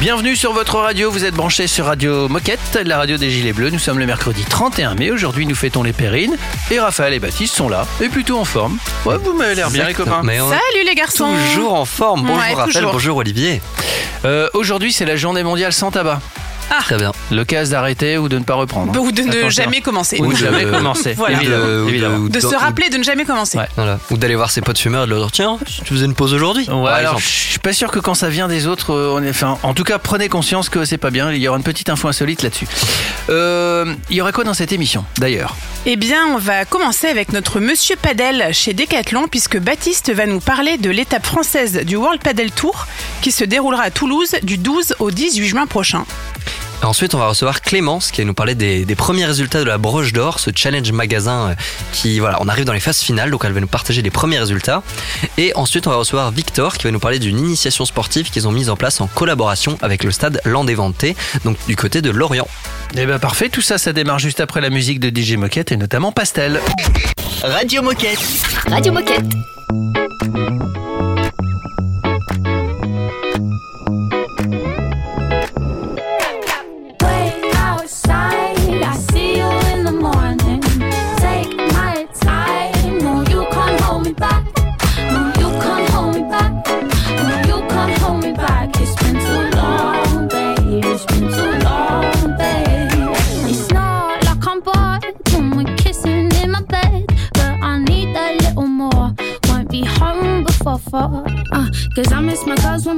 Bienvenue sur votre radio, vous êtes branchés sur Radio Moquette, la radio des Gilets Bleus. Nous sommes le mercredi 31 mai, aujourd'hui nous fêtons les Pérines et Raphaël et Baptiste sont là et plutôt en forme. Ouais, vous m'avez l'air bien les copains. Salut les garçons toujours en forme. Bonjour Ouais, Raphaël, toujours. bonjour Olivier. Euh, aujourd'hui c'est la journée mondiale sans tabac. Très bien. L'occasion d'arrêter ou de ne pas reprendre. Ou de ne Attention. jamais commencer. Ou de jamais commencer, Voilà. évidemment. De- évidemment. ou De se rappeler de ne jamais commencer. Ouais. Voilà. Ou d'aller voir ses potes fumeurs et de leur dire tiens, tu faisais une pause aujourd'hui Ouais, alors je suis pas sûr que quand ça vient des autres, euh, on est, enfin, en tout cas, prenez conscience que c'est pas bien. Il y aura une petite info insolite là-dessus. Euh, il y aura quoi dans cette émission, d'ailleurs? Eh bien, on va commencer avec notre Monsieur Padel chez Decathlon, puisque Baptiste va nous parler de l'étape française du World Padel Tour, qui se déroulera à Toulouse du 12 au 18 juin prochain. Ensuite, on va recevoir Clémence qui va nous parler des, des premiers résultats de la Broche d'Or, ce challenge magasin euh, qui, voilà, on arrive dans les phases finales, donc elle va nous partager les premiers résultats. Et ensuite, on va recevoir Victor qui va nous parler d'une initiation sportive qu'ils ont mise en place en collaboration avec le stade Landéventé, donc du côté de Lorient. Eh ben parfait, tout ça, ça démarre juste après la musique de DJ Moquette et notamment Pastel. Radio Moquette. Radio Moquette.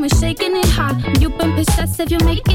Shaking it hard. You've been possessive, you're making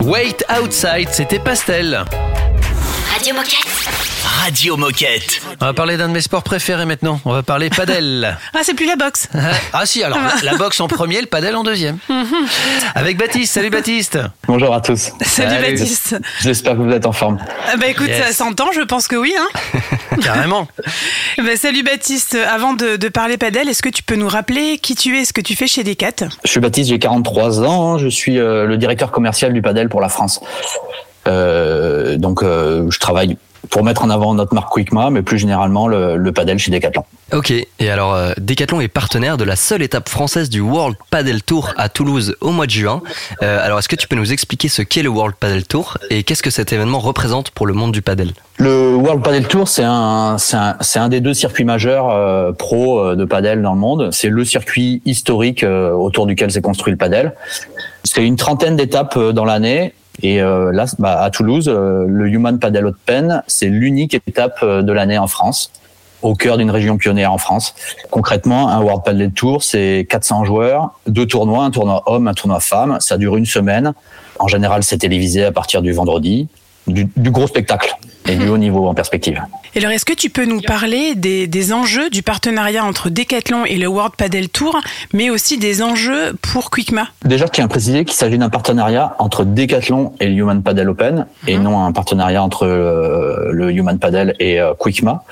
Wait Outside, c'était Pastel. Radio Moquette. Radio Moquette. On va parler d'un de mes sports préférés maintenant. On va parler padel. Ah, c'est plus la boxe. ah si, alors la, la boxe en premier, le padel en deuxième. Avec Baptiste. Salut Baptiste. Bonjour à tous. Salut, Salut. Baptiste. J'espère que vous êtes en forme. Ah bah écoute, Yes. ça s'entend, je pense que oui. Hein Carrément. bah, salut Baptiste. Avant de, de parler padel, est-ce que tu peux nous rappeler qui tu es, ce que tu fais chez Decat? Je suis Baptiste, j'ai 43 ans. Je suis euh, le directeur commercial du padel pour la France. Euh, donc, euh, je travaille pour mettre en avant notre marque Quickma, mais plus généralement le, le padel chez Decathlon. Ok, et alors euh, Decathlon est partenaire de la seule étape française du World Padel Tour à Toulouse au mois de juin. Euh, alors est-ce que tu peux nous expliquer ce qu'est le World Padel Tour et qu'est-ce que cet événement représente pour le monde du padel? Le World Padel Tour, c'est un, un, un des deux circuits majeurs euh, pro de padel dans le monde. C'est le circuit historique autour duquel s'est construit le padel. C'est une trentaine d'étapes dans l'année. Et euh, là, bah, à Toulouse, euh, le Human Padel Open, c'est l'unique étape euh, de l'année en France. au cœur d'une région pionnière en France. Concrètement, un World Padel Tour, c'est 400 joueurs, deux tournois, un tournoi homme, un tournoi femme. Ça dure une semaine. En général, c'est télévisé à partir du vendredi. Du, du gros spectacle et du haut niveau en perspective. Et alors, est-ce que tu peux nous parler des, des enjeux du partenariat entre Decathlon et le World Padel Tour, mais aussi des enjeux pour Quickma Déjà, je tiens à préciser qu'il s'agit d'un partenariat entre Decathlon et le Human Padel Open, et non un partenariat entre euh, le Human Padel et euh, Quickma.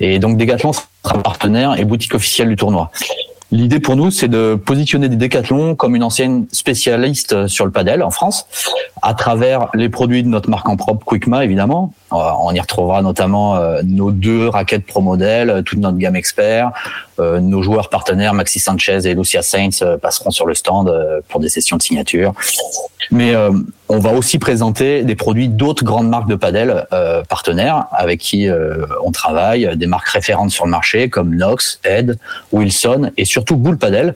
Et donc, Decathlon sera partenaire et boutique officielle du tournoi. L'idée pour nous, c'est de positionner des Decathlon comme une ancienne spécialiste sur le padel en France, à travers les produits de notre marque en propre Quickma, évidemment. Euh, On y retrouvera notamment euh, nos deux raquettes Pro Model, euh, toute notre gamme expert. Nos joueurs partenaires Maxi Sanchez et Lucia Saints passeront sur le stand pour des sessions de signature. Mais on va aussi présenter des produits d'autres grandes marques de padel partenaires avec qui on travaille, des marques référentes sur le marché comme Nox, Ed, Wilson et surtout Bull Padel,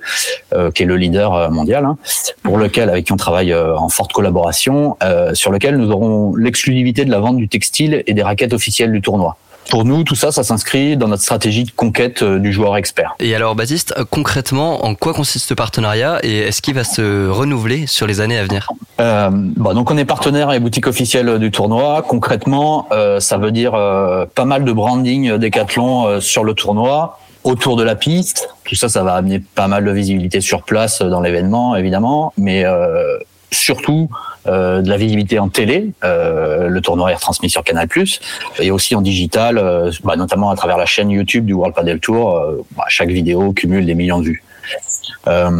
qui est le leader mondial, hein, pour lequel avec qui on travaille en forte collaboration, sur lequel nous aurons l'exclusivité de la vente du textile et des raquettes officielles du tournoi. Pour nous, tout ça, ça s'inscrit dans notre stratégie de conquête euh, du joueur expert. Et alors Baptiste, euh, concrètement, en quoi consiste ce partenariat et est-ce qu'il va se renouveler sur les années à venir? Euh, bon, donc on est partenaire et boutique officielle du tournoi. Concrètement, euh, ça veut dire euh, pas mal de branding Decathlon sur le tournoi, autour de la piste. Tout ça, ça va amener pas mal de visibilité sur place dans l'événement, évidemment, mais surtout euh, de la visibilité en télé. Euh, le tournoi est retransmis sur Canal+, et aussi en digital, euh, bah, notamment à travers la chaîne YouTube du World Padel Tour. Bah, chaque vidéo cumule des millions de vues. Euh,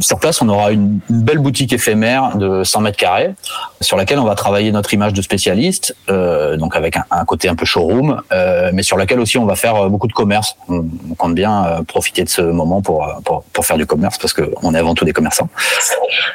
sur place, on aura une, belle boutique éphémère de 100 mètres carrés sur laquelle on va travailler notre image de spécialiste, euh, donc avec un, côté un peu showroom, euh, mais sur laquelle aussi on va faire beaucoup de commerce. On, compte bien profiter de ce moment pour, pour, faire du commerce parce qu'on est avant tout des commerçants.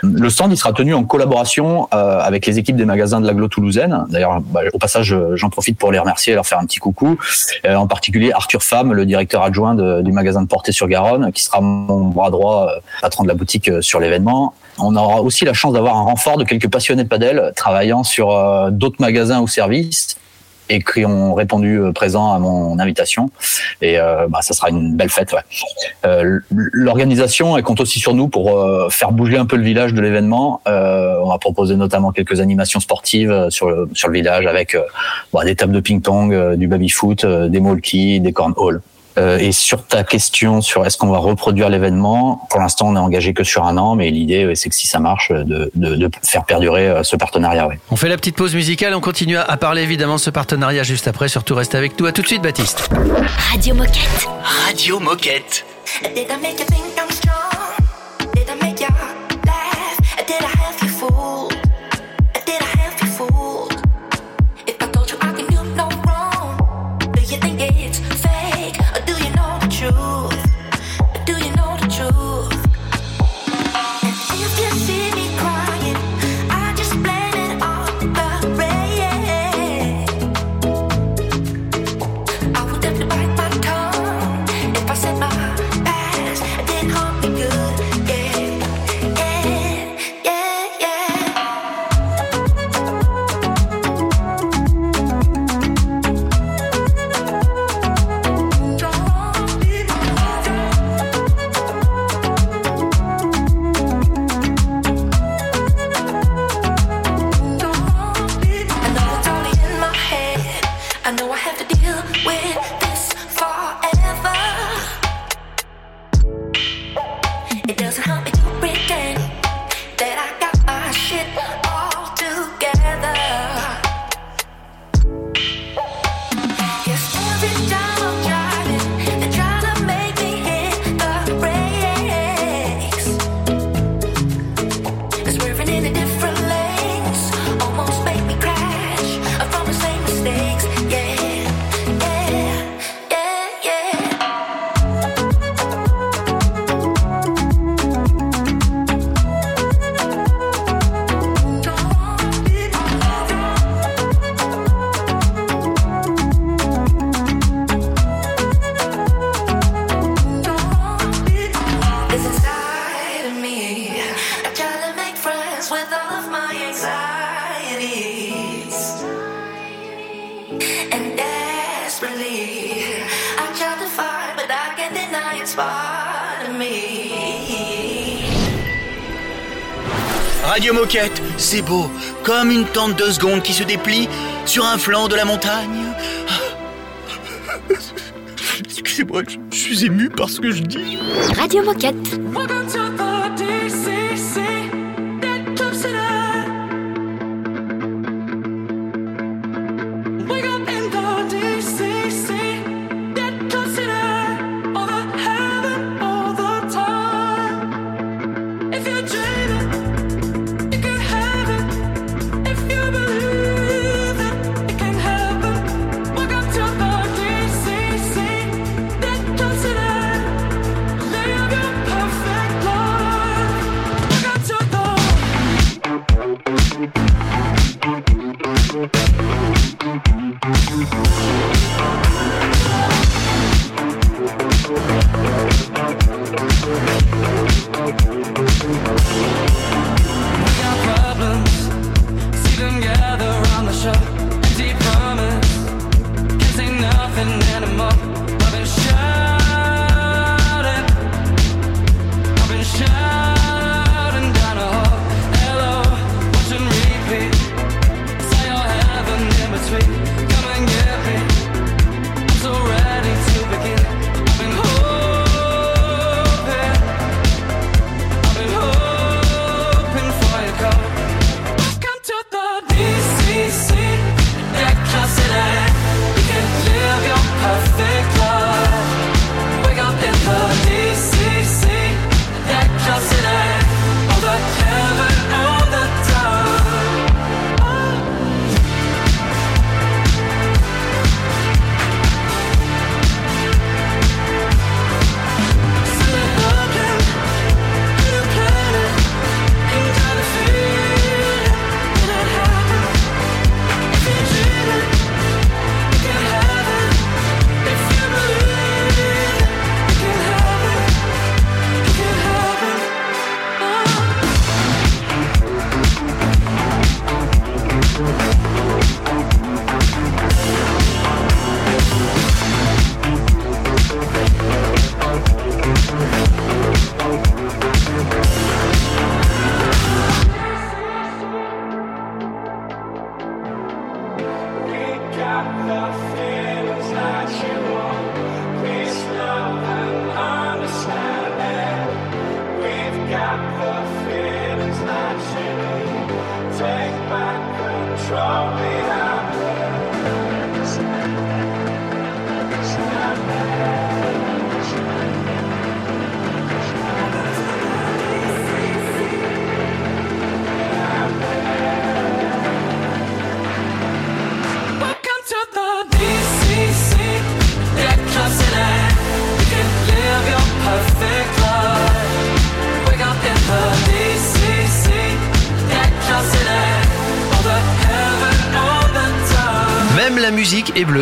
Le stand il sera tenu en collaboration avec les équipes des magasins de l'aglo toulousaine. D'ailleurs, bah, au passage, j'en profite pour les remercier et leur faire un petit coucou. En particulier Arthur Fam, le directeur adjoint du magasin de Portée sur Garonne, qui sera mon bras droit, euh, patron de la boutique euh, sur l'événement. On aura aussi la chance d'avoir un renfort de quelques passionnés de padel travaillant sur euh, d'autres magasins ou services et qui ont répondu présent à mon invitation. Et bah, ça sera une belle fête. L'organisation, compte aussi sur nous pour faire bouger un peu le village de l'événement. On va proposer notamment quelques animations sportives sur le, village avec bah, des tables de ping-pong, du baby-foot, des molki, des cornhole. Euh, et sur ta question sur est-ce qu'on va reproduire l'événement, pour l'instant on est engagé que sur un an, mais l'idée euh, c'est que si ça marche, de, de, de faire perdurer euh, ce partenariat. Ouais. On fait la petite pause musicale, on continue à à parler évidemment de ce partenariat juste après. Surtout reste avec nous. À tout de suite, Baptiste. Radio Moquette. Radio Moquette. C'est beau, comme une tente de secondes qui se déplie sur un flanc de la montagne. Excusez-moi, je, je suis ému par ce que je dis. Radio Moquette.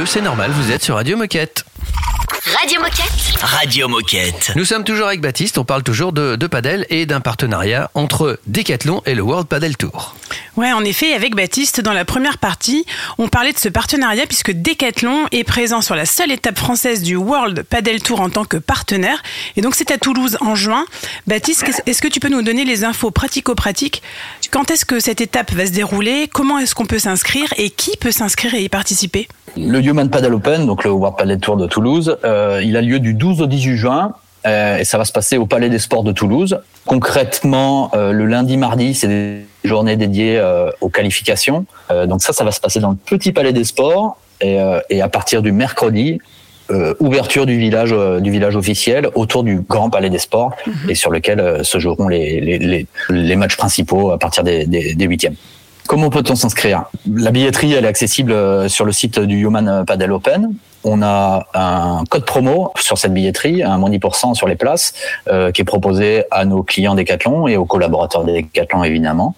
C'est normal, vous êtes sur Radio Moquette. Radio Moquette. Radio Moquette. Nous sommes toujours avec Baptiste, on parle toujours de, de padel et d'un partenariat entre Decathlon et le World Padel Tour. Ouais, en effet, avec Baptiste, dans la première partie, on parlait de ce partenariat puisque Decathlon est présent sur la seule étape française du World Padel Tour en tant que partenaire. Et donc, c'est à Toulouse en juin. Baptiste, est-ce que tu peux nous donner les infos pratico-pratiques? Quand est-ce que cette étape va se dérouler? Comment est-ce qu'on peut s'inscrire? Et qui peut s'inscrire et y participer? Le Human Paddle Open, donc le World Padel Tour de Toulouse, euh, il a lieu du 12 au 18 juin. euh, et ça va se passer au Palais des Sports de Toulouse. Concrètement, euh, le lundi, mardi, c'est journées dédiées euh, aux qualifications. Euh, donc ça, ça va se passer dans le petit Palais des Sports. Et, euh, et à partir du mercredi, euh, ouverture du village, euh, du village officiel autour du Grand Palais des Sports et sur lequel euh, se joueront les, les, les, les matchs principaux à partir des, des, des huitièmes. Comment peut-on s'inscrire? La billetterie, elle est accessible sur le site du Human Padel Open. On a un code promo sur cette billetterie, un moins 10% sur les places, qui est proposé à nos clients Decathlon et aux collaborateurs des Decathlon évidemment.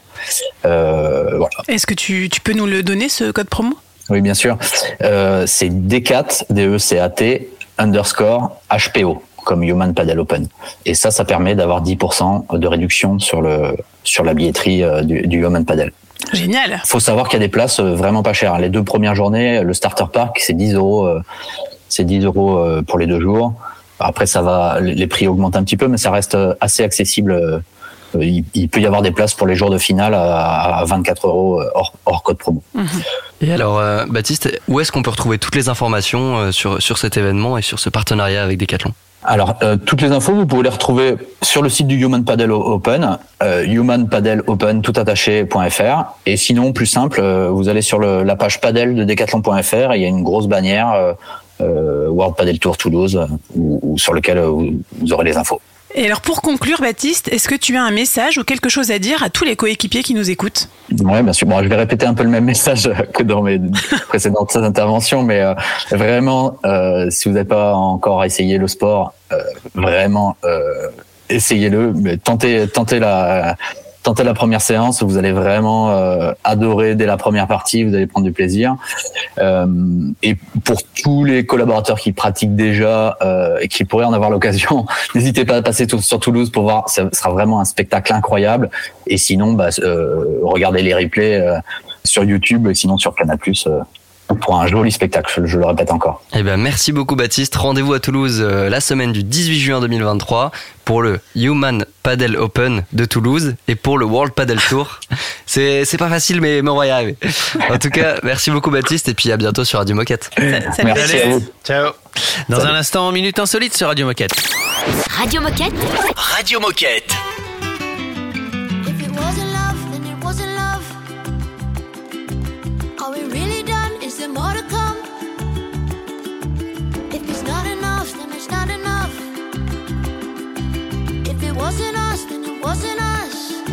Euh, voilà. Est-ce que tu, tu peux nous le donner, ce code promo? Oui, bien sûr. Euh, c'est D4, D-E-C-A-T, underscore HPO, comme Human Padel Open. Et ça, ça permet d'avoir 10% de réduction sur, le, sur la billetterie euh, du, du Human Padel. Génial. faut savoir qu'il y a des places vraiment pas chères. Les deux premières journées, le starter park, c'est 10 euros, c'est 10 euros pour les deux jours. Après, ça va, les prix augmentent un petit peu, mais ça reste assez accessible. Euh, Il, il peut y avoir des places pour les jours de finale à, à 24 euros euh, hors, hors code promo. Et alors, euh, Baptiste, où est-ce qu'on peut retrouver toutes les informations sur, sur cet événement et sur ce partenariat avec Decathlon? Alors, euh, toutes les infos, vous pouvez les retrouver sur le site du Human Paddle Open, euh, humanpaddleopen. Et sinon, plus simple, euh, vous allez sur le, la page paddle de decathlon.fr et il y a une grosse bannière World Paddle Tour Toulouse où- où- sur lequel vous, vous aurez les infos. Et alors pour conclure, Baptiste, est-ce que tu as un message ou quelque chose à dire à tous les coéquipiers qui nous écoutent? Ouais, bien sûr. Bon, je vais répéter un peu le même message que dans mes précédentes interventions, mais euh, vraiment, euh, si vous n'avez pas encore essayé le sport, euh, vraiment, essayez-le. Tentez, tentez la, tentez la première séance. Vous allez vraiment euh, adorer dès la première partie. Vous allez prendre du plaisir. Euh, et pour tous les collaborateurs qui pratiquent déjà euh, et qui pourraient en avoir l'occasion, n'hésitez pas à passer sur Toulouse pour voir. Ça sera vraiment un spectacle incroyable. Et sinon, bah, regardez les replays sur YouTube et sinon sur Canal+. Pour un joli spectacle, je, le répète encore. Eh ben, merci beaucoup Baptiste. Rendez-vous à Toulouse euh, la semaine du 18 juin 2023 pour le Human Paddle Open de Toulouse et pour le World Paddle Tour. C'est c'est pas facile, mais, mais on va y arriver. En tout cas, merci beaucoup Baptiste et puis à bientôt sur Radio Moquette. Salut. Merci à vous. Ciao. Dans un instant, minute insolite sur Radio Moquette. Radio Moquette. Radio Moquette. If it it wasn't us, then it wasn't us.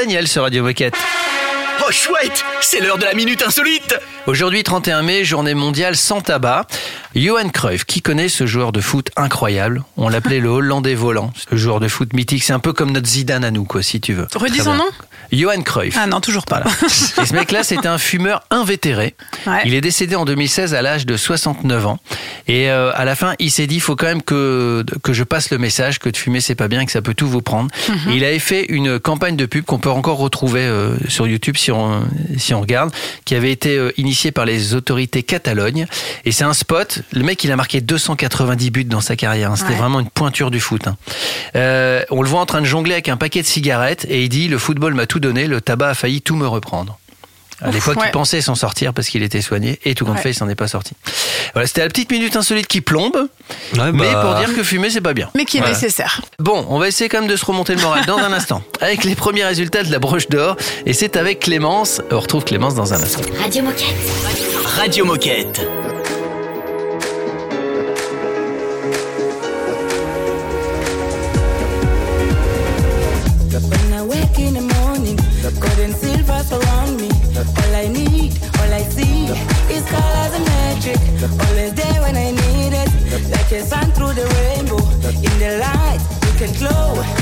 Daniel sur Radio Moquette. Oh chouette, c'est l'heure de la minute insolite. Aujourd'hui, 31 mai, journée mondiale sans tabac. Johan Cruyff, qui connaît ce joueur de foot incroyable? On l'appelait le Hollandais volant. Ce joueur de foot mythique, c'est un peu comme notre Zidane à nous, quoi, si tu veux. Redis son nom Johan Cruyff. Ah non, toujours pas. Et ce mec-là, c'était un fumeur invétéré. Ouais. Il est décédé en 2016 à l'âge de 69 ans. Et euh, à la fin, il s'est dit, il faut quand même que, que je passe le message que de fumer, c'est pas bien, que ça peut tout vous prendre. Mhm. Et il avait fait une campagne de pub qu'on peut encore retrouver euh, sur YouTube si on, si on regarde, qui avait été euh, initiée par les autorités Catalogne. Et c'est un spot. Le mec, il a marqué 290 buts dans sa carrière. hein. C'était Ouais. vraiment une pointure du foot. hein. Euh, on le voit en train de jongler avec un paquet de cigarettes et il dit, le football m'a tout donné, le tabac a failli tout me reprendre. À l'époque, ouais. il pensait s'en sortir parce qu'il était soigné et tout compte Ouais. fait, il s'en est pas sorti. Voilà, c'était la petite minute insolite qui plombe, Ouais, mais bah, pour dire que fumer, c'est pas bien. Mais qui est Voilà. nécessaire. Bon, on va essayer quand même de se remonter le moral dans un instant avec les premiers résultats de la broche d'or et c'est avec Clémence. On retrouve Clémence dans un instant. Radio Moquette. Radio Moquette. Can glow.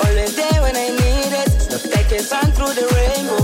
Always there when I need it, like a sun through the rainbow.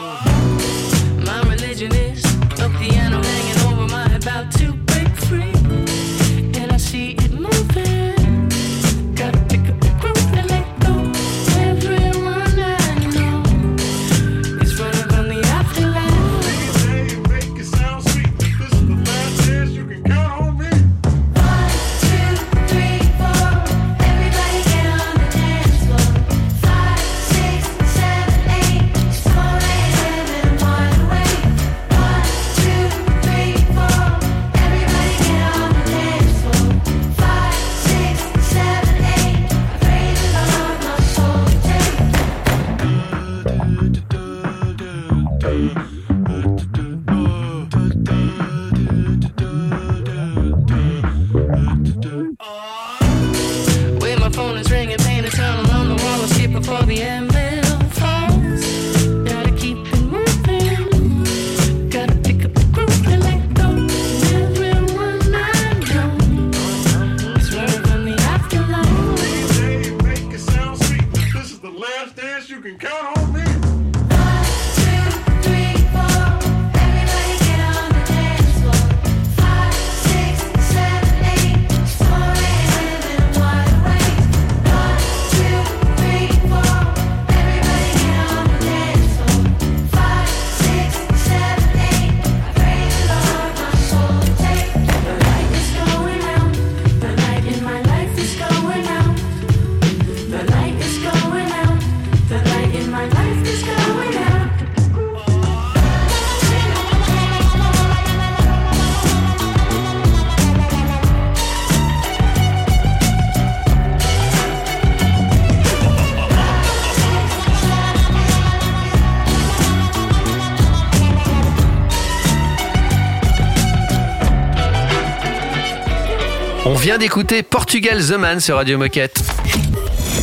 Vient d'écouter Portugal The Man sur Radio Moquette.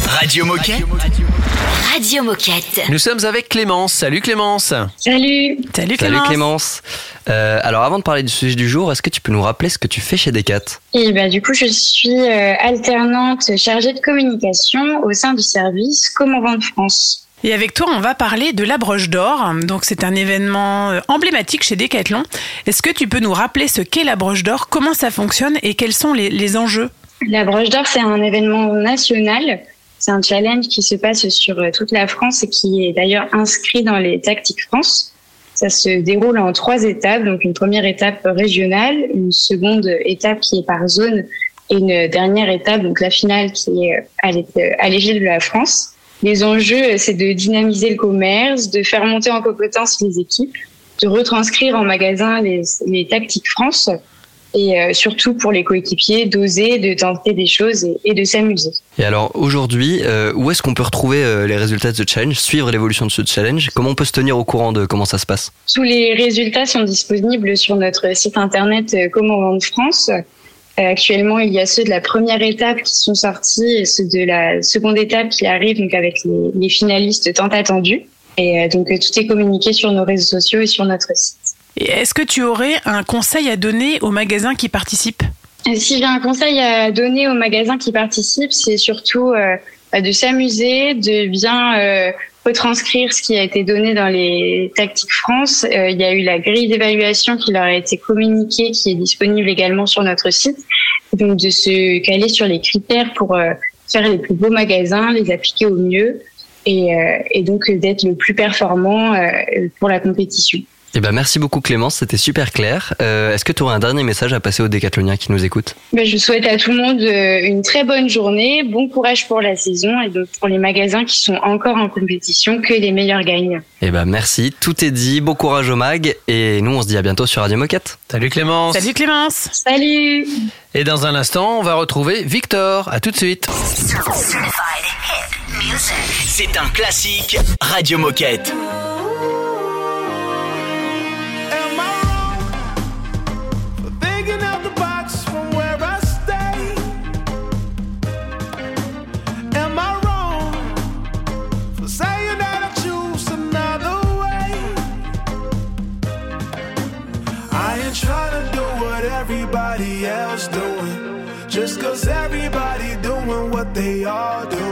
Radio Moquette. Radio Moquette. Nous sommes avec Clémence. Salut Clémence. Salut. Salut Salut Clémence. Clémence. Euh, alors avant de parler du sujet du jour, est-ce que tu peux nous rappeler ce que tu fais chez Decat? Et bah, du coup, je suis euh, alternante chargée de communication au sein du service Comment vendre France. Et avec toi, on va parler de la broche d'or. Donc, c'est un événement euh, emblématique chez Decathlon. Est-ce que tu peux nous rappeler ce qu'est la broche d'or, comment ça fonctionne et quels sont les, les enjeux? La broche d'or, c'est un événement national. C'est un challenge qui se passe sur euh, toute la France et qui est d'ailleurs inscrit dans les Tactiques France. Ça se déroule en trois étapes. Donc, une première étape régionale, une seconde étape qui est par zone et une dernière étape, donc la finale qui est euh, à l'é- à l'échelle de la France. Les enjeux, c'est de dynamiser le commerce, de faire monter en compétence les équipes, de retranscrire en magasin les, les tactiques France et euh, surtout pour les coéquipiers d'oser, de tenter des choses et, et de s'amuser. Et alors aujourd'hui, euh, où est-ce qu'on peut retrouver euh, les résultats de ce challenge, suivre l'évolution de ce challenge? Comment on peut se tenir au courant de comment ça se passe? Tous les résultats sont disponibles sur notre site internet euh, Comment vendre France. Euh, actuellement, il y a ceux de la première étape qui sont sortis et ceux de la seconde étape qui arrivent donc avec les, les finalistes tant attendus. Et euh, donc euh, tout est communiqué sur nos réseaux sociaux et sur notre site. Est-ce que tu aurais un conseil à donner aux magasins qui participent? Si j'ai un conseil à donner aux magasins qui participent, c'est surtout euh, bah, de s'amuser, de bien euh, retranscrire ce qui a été donné dans les tactiques France. Euh, il y a eu la grille d'évaluation qui leur a été communiquée, qui est disponible également sur notre site. Donc de se caler sur les critères pour euh, faire les plus beaux magasins, les appliquer au mieux et, euh, donc d'être le plus performant pour la compétition. Eh ben merci beaucoup Clémence, c'était super clair. Euh, est-ce que tu aurais un dernier message à passer aux décathloniens qui nous écoutent? Ben, je souhaite à tout le monde euh, une très bonne journée, bon courage pour la saison et donc pour les magasins qui sont encore en compétition, que les meilleurs gagnent. Eh ben merci, tout est dit, bon courage au mag et nous on se dit à bientôt sur Radio Moquette. Salut Clémence. Salut Clémence. Salut Et dans un instant, on va retrouver Victor. À tout de suite. C'est un classique Radio Moquette. they all do.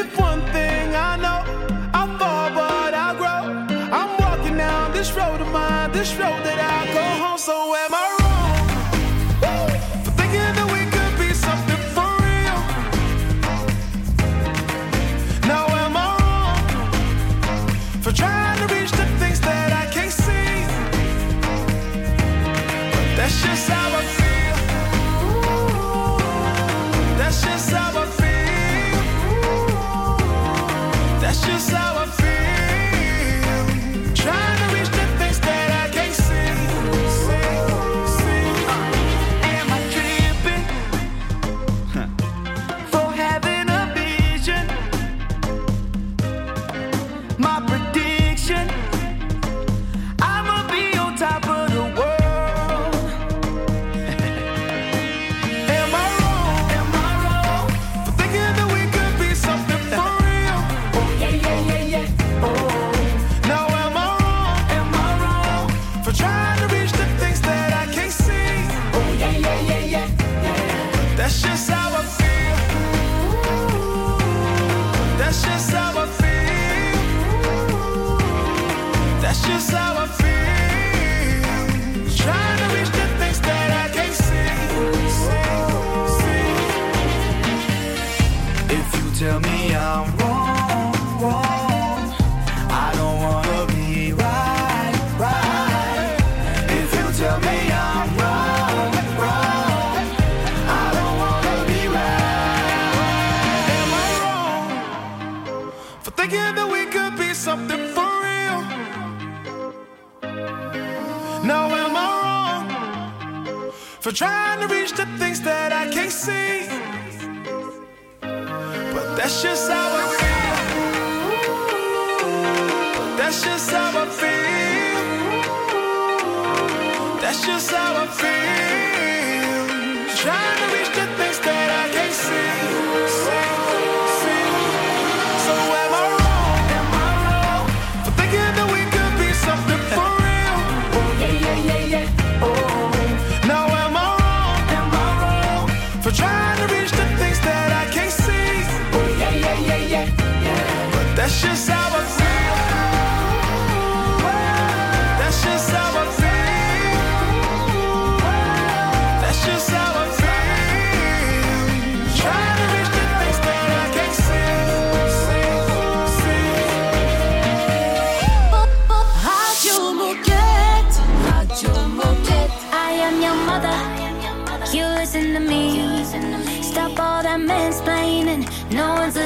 If one thing I know, I fall but I grow. I'm walking down this road of mine, this road that I go home. So am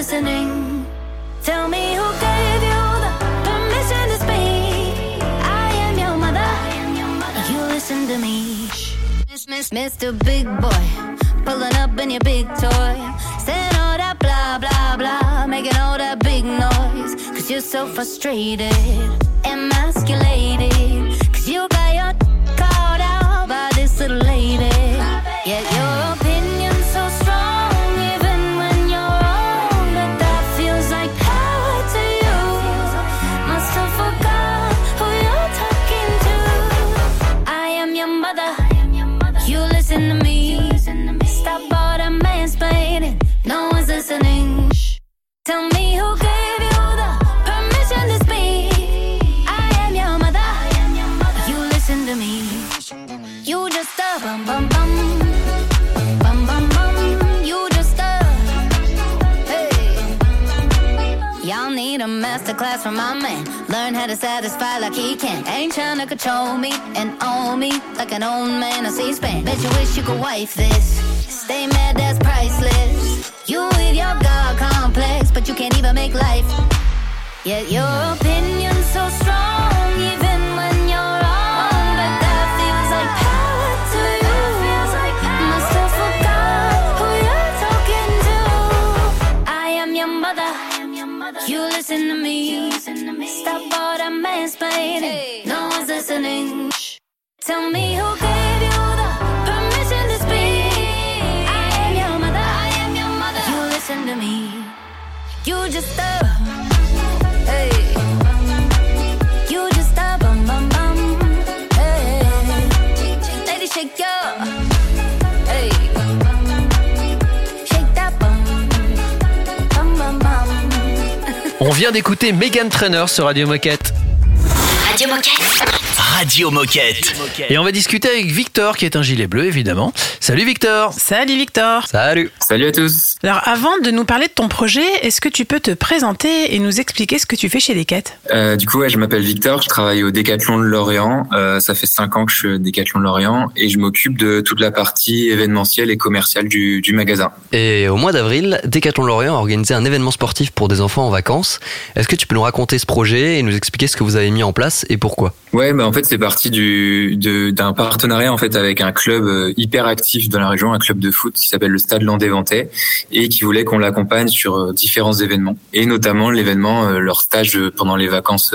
listening. Tell me who gave you the permission to speak. I am your mother. You listen to me. Miss, miss, Mr. Big Boy. Pulling up in your big toy. Saying all that blah, blah, blah. Making all that big noise. Cause you're so frustrated. Emasculated. Cause you got your called out by this little lady. Yet your masterclass from my man. Learn how to satisfy like he can. Ain't trying to control me and own me like an old man on C-SPAN. Bet you wish you could wife this. Stay mad, that's priceless. You with your God complex, but you can't even make life. Yet your opinion's so strong, even when you're that mansplaining. No one's listening. Shh. Tell me who gave you the permission to speak. I am your mother. I am your mother. You listen to me. You just a. Hey. You just a bum bum bum. Hey. Lady, shake your. Hey. Shake that bum. Bum bum bum. On vient d'écouter Megan Trainer sur Radio Moquette. Radio Moquette. Radio Moquette. Et on va discuter avec Victor, qui est un gilet bleu, évidemment. Salut Victor Salut Victor. Salut Salut à tous. Alors avant de nous parler de ton projet, est-ce que tu peux te présenter et nous expliquer ce que tu fais chez Decat Euh, du coup, ouais, je m'appelle Victor, je travaille au Décathlon de Lorient. Euh, ça fait cinq ans que je suis au Décathlon de Lorient et je m'occupe de toute la partie événementielle et commerciale du, du magasin. Et au mois d'avril, Décathlon Lorient a organisé un événement sportif pour des enfants en vacances. Est-ce que tu peux nous raconter ce projet et nous expliquer ce que vous avez mis en place et pourquoi? Ouais, bah en fait c'est parti du d'un partenariat en fait avec un club euh, hyper actif dans la région, un club de foot qui s'appelle le Stade Landais-Ventais et qui voulait qu'on l'accompagne sur euh, différents événements et notamment l'événement euh, leur stage pendant les vacances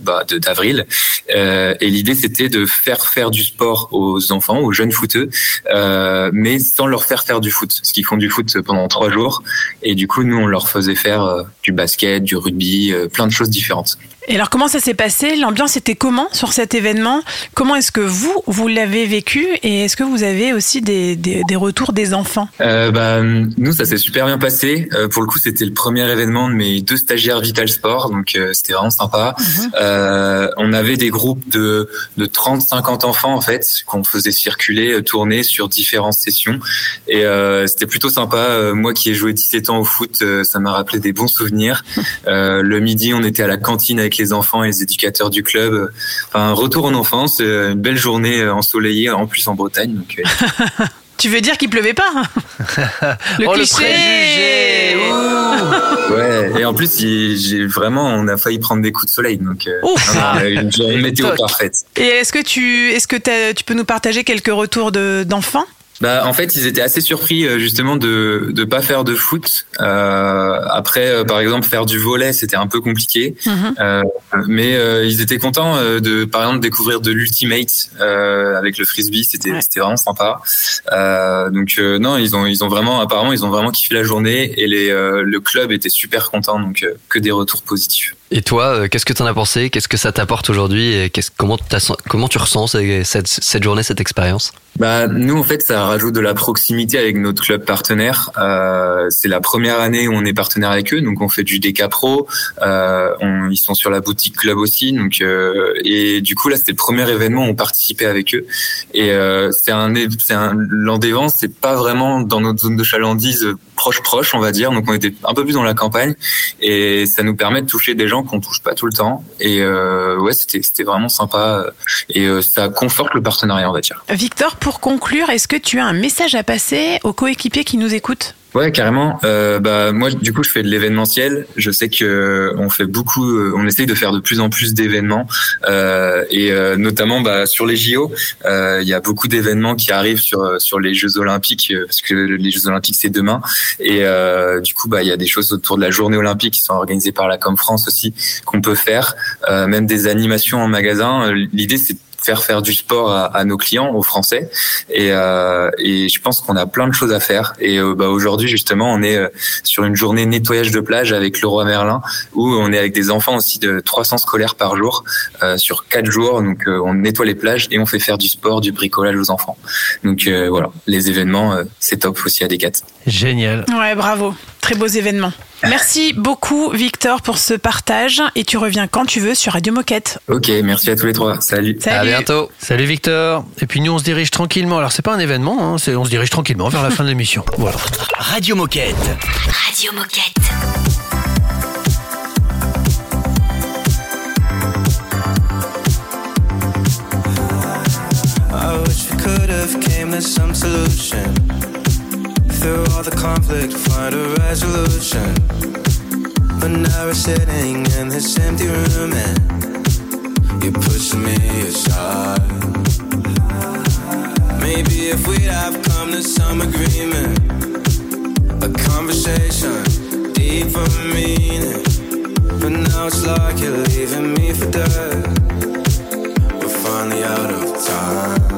bah, de d'avril. Et l'idée c'était de faire faire du sport aux enfants, aux jeunes footeux, mais sans leur faire faire du foot, parce qu'ils font du foot pendant trois jours et du coup nous on leur faisait faire du basket, du rugby, plein de choses différentes. Et alors comment ça s'est passé? L'ambiance était comment sur cet événement Comment est-ce que vous, vous l'avez vécu Et est-ce que vous avez aussi des, des, des retours des enfants? Euh, bah, nous, ça s'est super bien passé. Euh, pour le coup, c'était le premier événement de mes deux stagiaires Vital Sport, donc euh, c'était vraiment sympa. Euh, on avait des groupes de, de 30-50 enfants en fait qu'on faisait circuler, tourner sur différentes sessions, et c'était plutôt sympa. Moi, qui ai joué 17 ans au foot, ça m'a rappelé des bons souvenirs. Le midi, on était à la cantine avec les enfants et les éducateurs du club. Enfin, un retour en enfance, euh, une belle journée euh, ensoleillée, en plus en Bretagne. Donc, euh, Tu veux dire qu'il pleuvait pas Le oh, cliché. le. Ouais, et en plus, j'ai vraiment, on a failli prendre des coups de soleil, donc euh, Ouf. non, non, on a eu une, journée- météo parfaite. Et est-ce que tu, est-ce que tu peux nous partager quelques retours de- d'enfants? Bah, en fait, ils étaient assez surpris euh, justement de de pas faire de foot. Euh, après, euh, par exemple, faire du volet, c'était un peu compliqué. Mhm. Euh, mais euh, ils étaient contents euh, de, par exemple, découvrir de l'ultimate euh, avec le frisbee. C'était Ouais. c'était vraiment sympa. Euh, donc euh, non, ils ont ils ont vraiment apparemment ils ont vraiment kiffé la journée et les euh, le club était super content. Donc euh, que des retours positifs. Et toi, euh, qu'est-ce que t'en as pensé? Qu'est-ce que ça t'apporte aujourd'hui? Et comment, comment tu ressens ce- cette, journée, cette expérience? Bah nous en fait ça rajoute de la proximité avec notre club partenaire. Euh, c'est la première année où on est partenaire avec eux, donc on fait du DK Pro. Euh, on, ils sont sur la boutique club aussi, donc euh, et du coup là c'était le premier événement où on participait avec eux. Et euh, c'est un un l'Andévan, c'est pas vraiment dans notre zone de chalandise euh, proche proche on va dire, donc on était un peu plus dans la campagne et ça nous permet de toucher des gens qu'on touche pas tout le temps. Et euh, ouais c'était c'était vraiment sympa et euh, ça conforte le partenariat on va dire. Victor, pour conclure, est-ce que tu as un message à passer aux coéquipiers qui nous écoutent? Ouais, carrément. Euh, bah moi, du coup, je fais de l'événementiel. Je sais que euh, on fait beaucoup, euh, on essaye de faire de plus en plus d'événements, euh, et euh, notamment bah, sur les JO, euh, il y a beaucoup d'événements qui arrivent sur sur les Jeux Olympiques, parce que les Jeux Olympiques c'est demain, et du coup, bah il y a des choses autour de la Journée olympique qui sont organisées par la Com France aussi qu'on peut faire, même des animations en magasin. L'idée c'est faire faire du sport à, à nos clients, aux Français. Et, euh, et je pense qu'on a plein de choses à faire. Et euh, bah, aujourd'hui, justement, on est euh, sur une journée nettoyage de plage avec le roi Merlin, où on est avec des enfants aussi de 300 scolaires par jour euh, sur quatre jours. Donc, euh, on nettoie les plages et on fait faire du sport, du bricolage aux enfants. Donc euh, voilà, les événements, euh, c'est top aussi à Decat. Génial. Ouais, bravo. Très beaux événements. Merci beaucoup, Victor, pour ce partage. Et tu reviens quand tu veux sur Radio Moquette. Ok, merci à tous les trois. Salut. À Salut. bientôt. Salut Victor. Et puis nous on se dirige tranquillement. Alors c'est pas un événement, hein, c'est on se dirige tranquillement vers la fin de l'émission. Voilà. Radio Moquette. Radio Moquette. I wish we could have came to some solution. Through all the conflict, find a resolution. But now we're sitting in this empty room and you're pushing me aside. Maybe if we'd have come to some agreement, a conversation, deeper meaning. But now it's like you're leaving me for dead. We're finally out of time.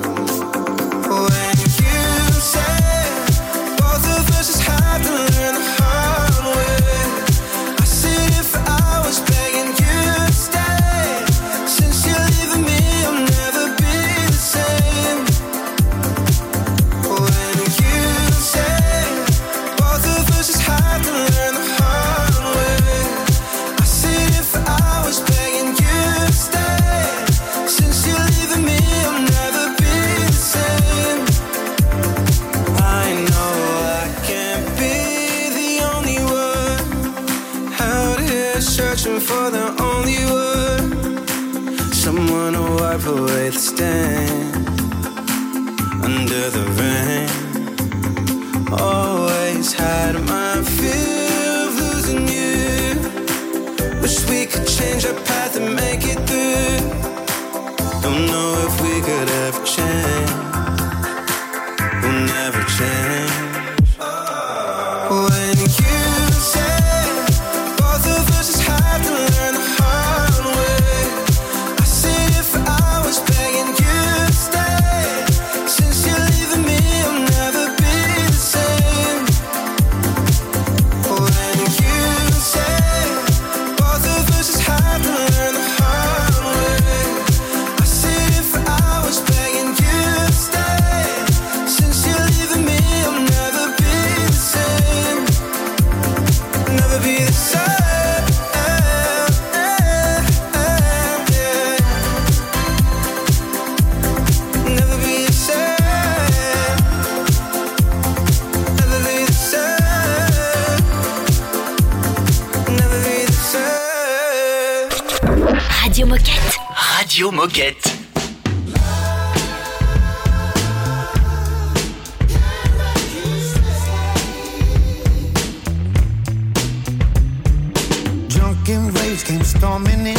Storming in.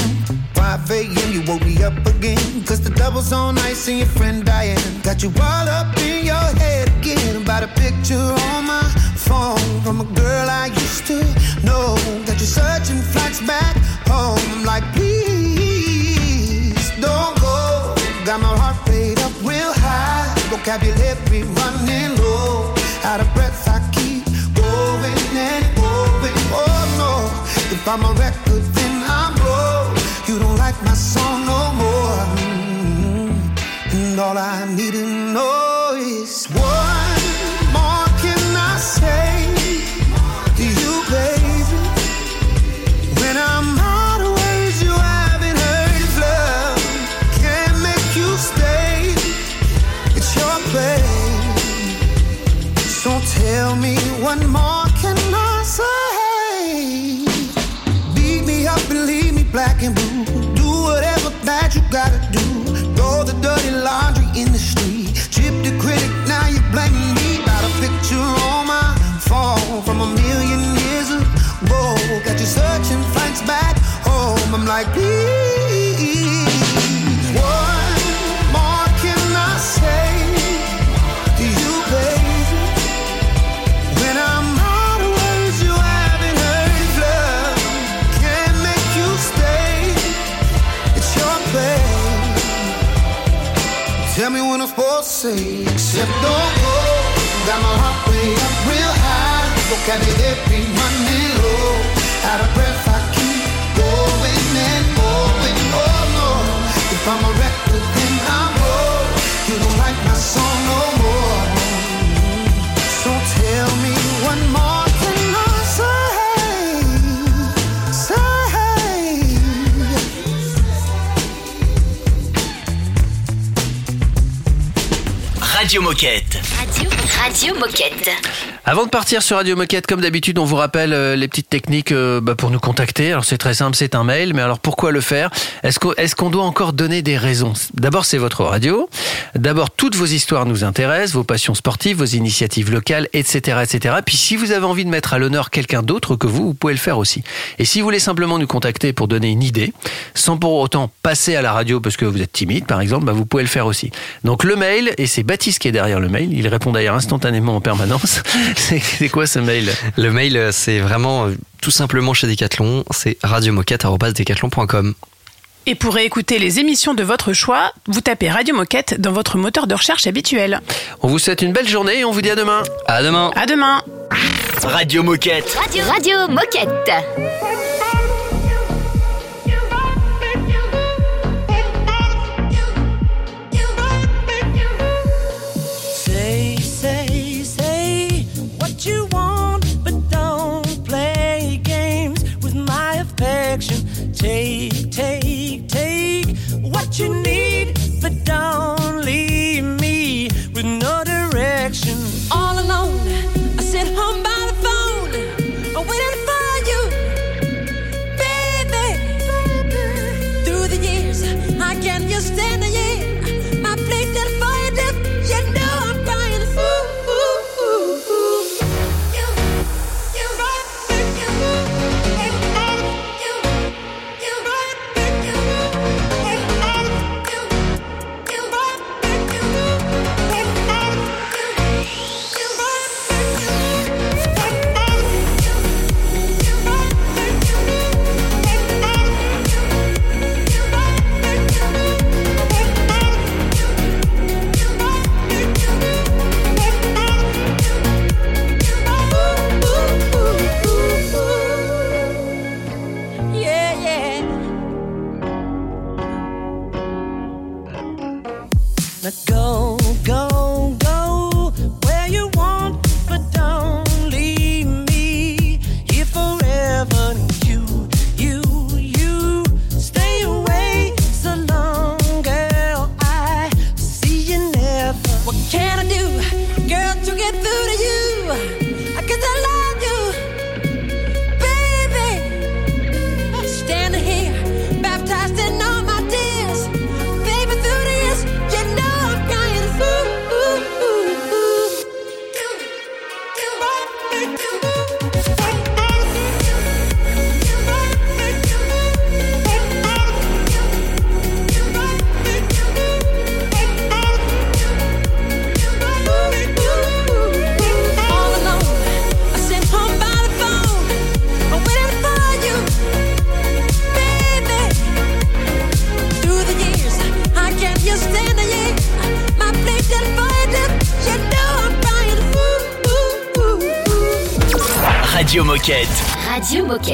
5 a.m. you woke me up again. Cause the double's on ice and your friend Diane got you all up in your head again. About a picture on my phone from a girl I used to know. Got you searching flights back home. I'm like, please don't go. Got my heart rate up real high. Vocabulary running low. Out of breath, I keep going and going. Oh no, if I'm a record, my song no more. And all I need to know gotta do. Throw the dirty laundry in the street. Chip the critic, now you blame me. Got a picture on my phone from a million years ago. Got you searching flights back home. I'm like, please, To say, except don't go. Got my heart way up real high. Vocabulary running low. Out of breath, Radio Moquette. Radio, Moquette. Avant de partir sur Radio Moquette, comme d'habitude, on vous rappelle euh, les petites techniques euh, bah, pour nous contacter. Alors c'est très simple, c'est un mail, mais alors pourquoi le faire? Est-ce qu'on est qu'on doit encore donner des raisons? D'abord, c'est votre radio. D'abord, toutes vos histoires nous intéressent, vos passions sportives, vos initiatives locales, etc., etc. Puis si vous avez envie de mettre à l'honneur quelqu'un d'autre que vous, vous pouvez le faire aussi. Et si vous voulez simplement nous contacter pour donner une idée, sans pour autant passer à la radio parce que vous êtes timide, par exemple, bah, vous pouvez le faire aussi. Donc le mail, et c'est Baptiste qui est derrière le mail, il répond d'ailleurs instantanément en permanence. C'est quoi ce mail? Le mail, euh, c'est vraiment euh, tout simplement chez Decathlon, c'est radiomoquette.com. Et pour réécouter les émissions de votre choix, vous tapez Radio Moquette dans votre moteur de recherche habituel. On vous souhaite une belle journée et on vous dit à demain. À demain. À demain. Radio Moquette. Radio, Radio Moquette. You need, but don't leave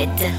Radio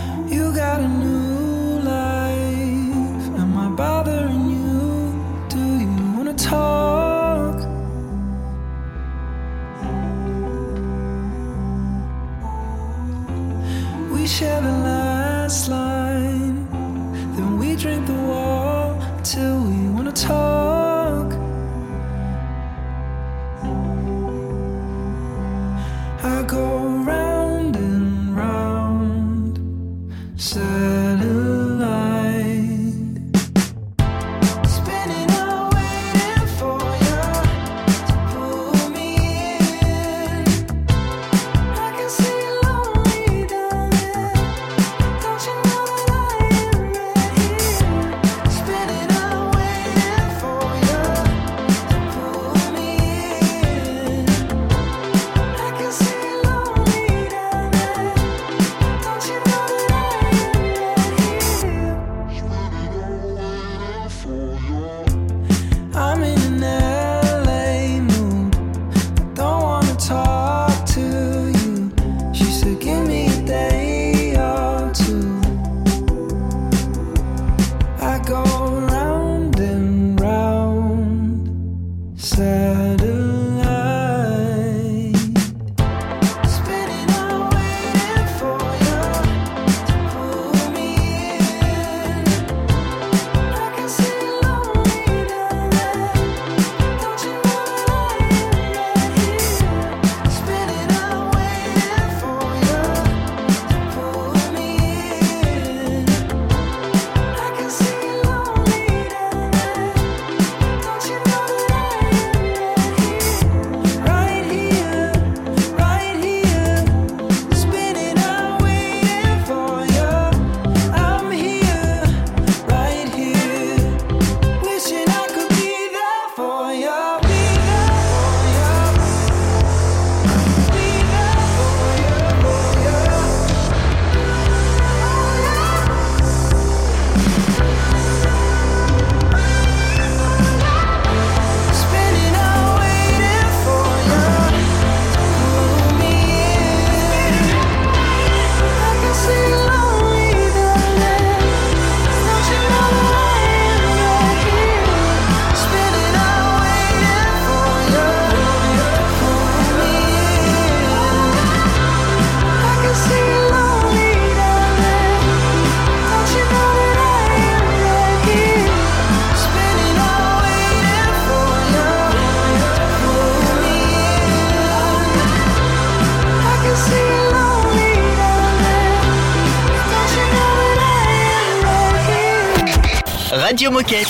Radio Moquette.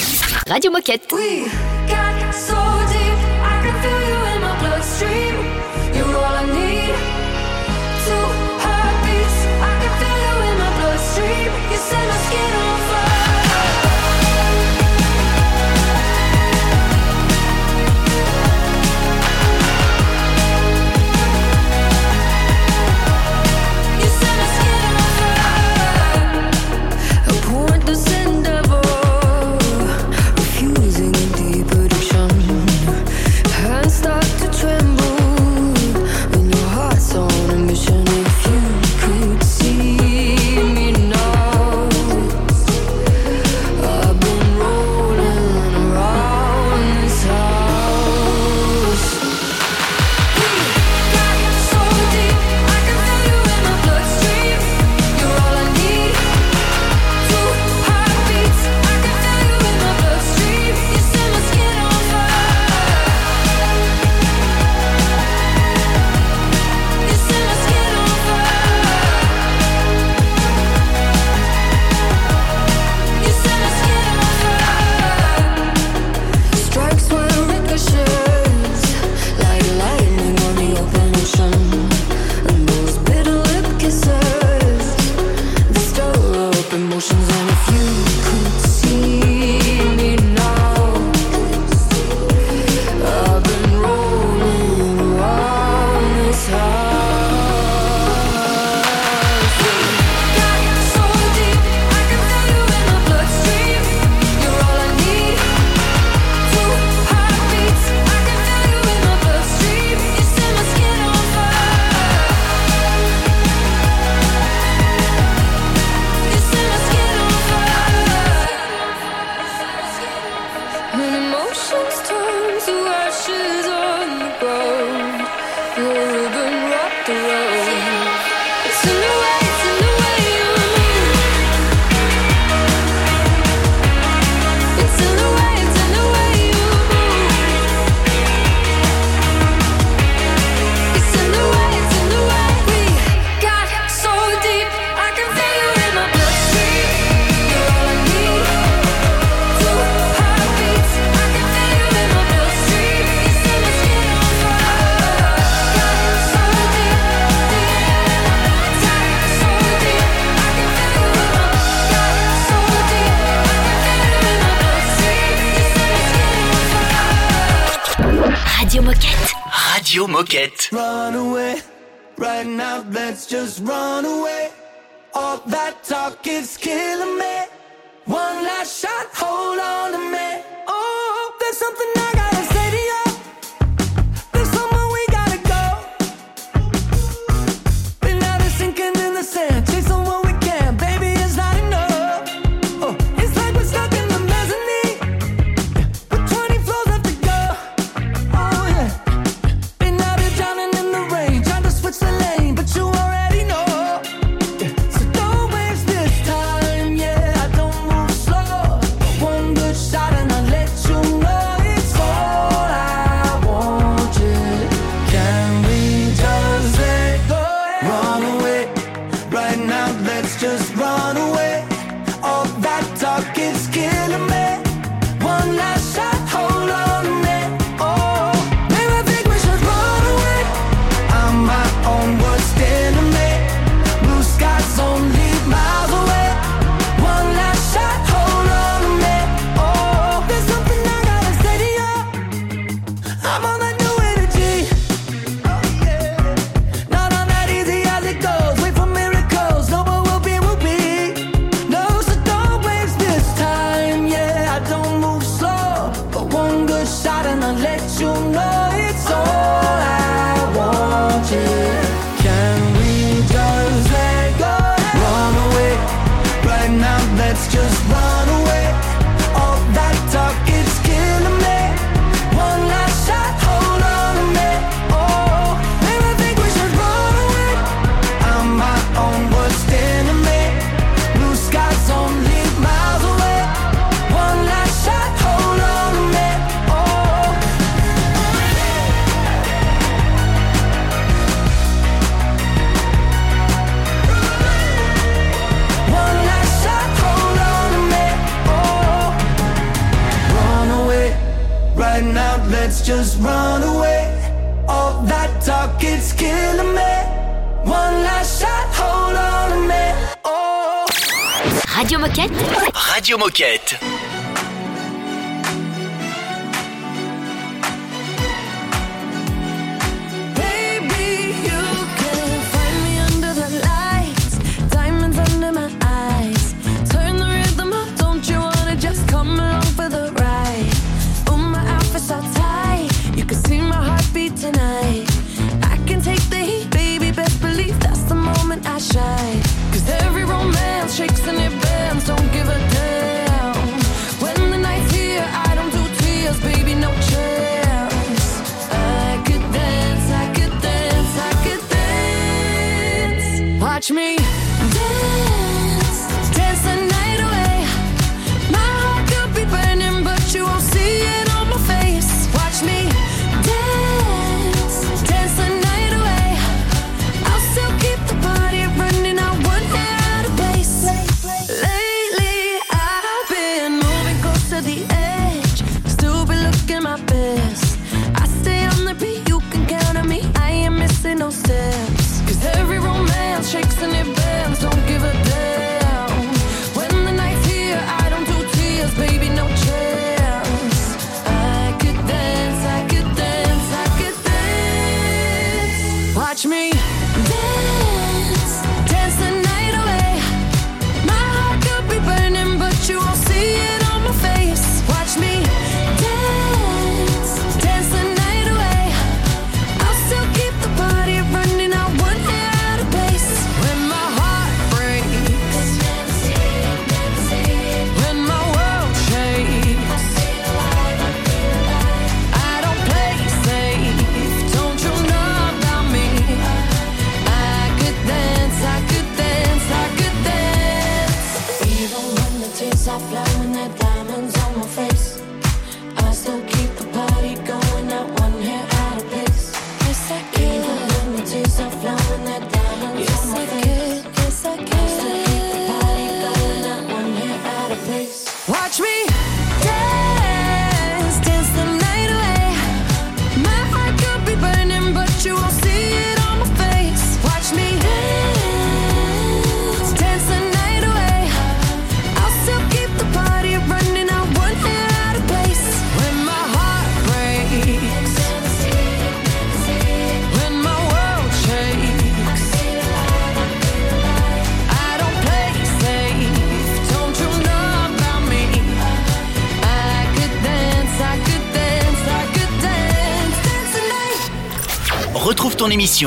Radio Moquette. We Moquette. Radio Moquette. Run away, right now, let's just run away. All that talk is killing me. One last shot, hold on to me. Oh, there's something. moquette.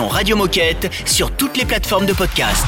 Radio Moquette sur toutes les plateformes de podcast.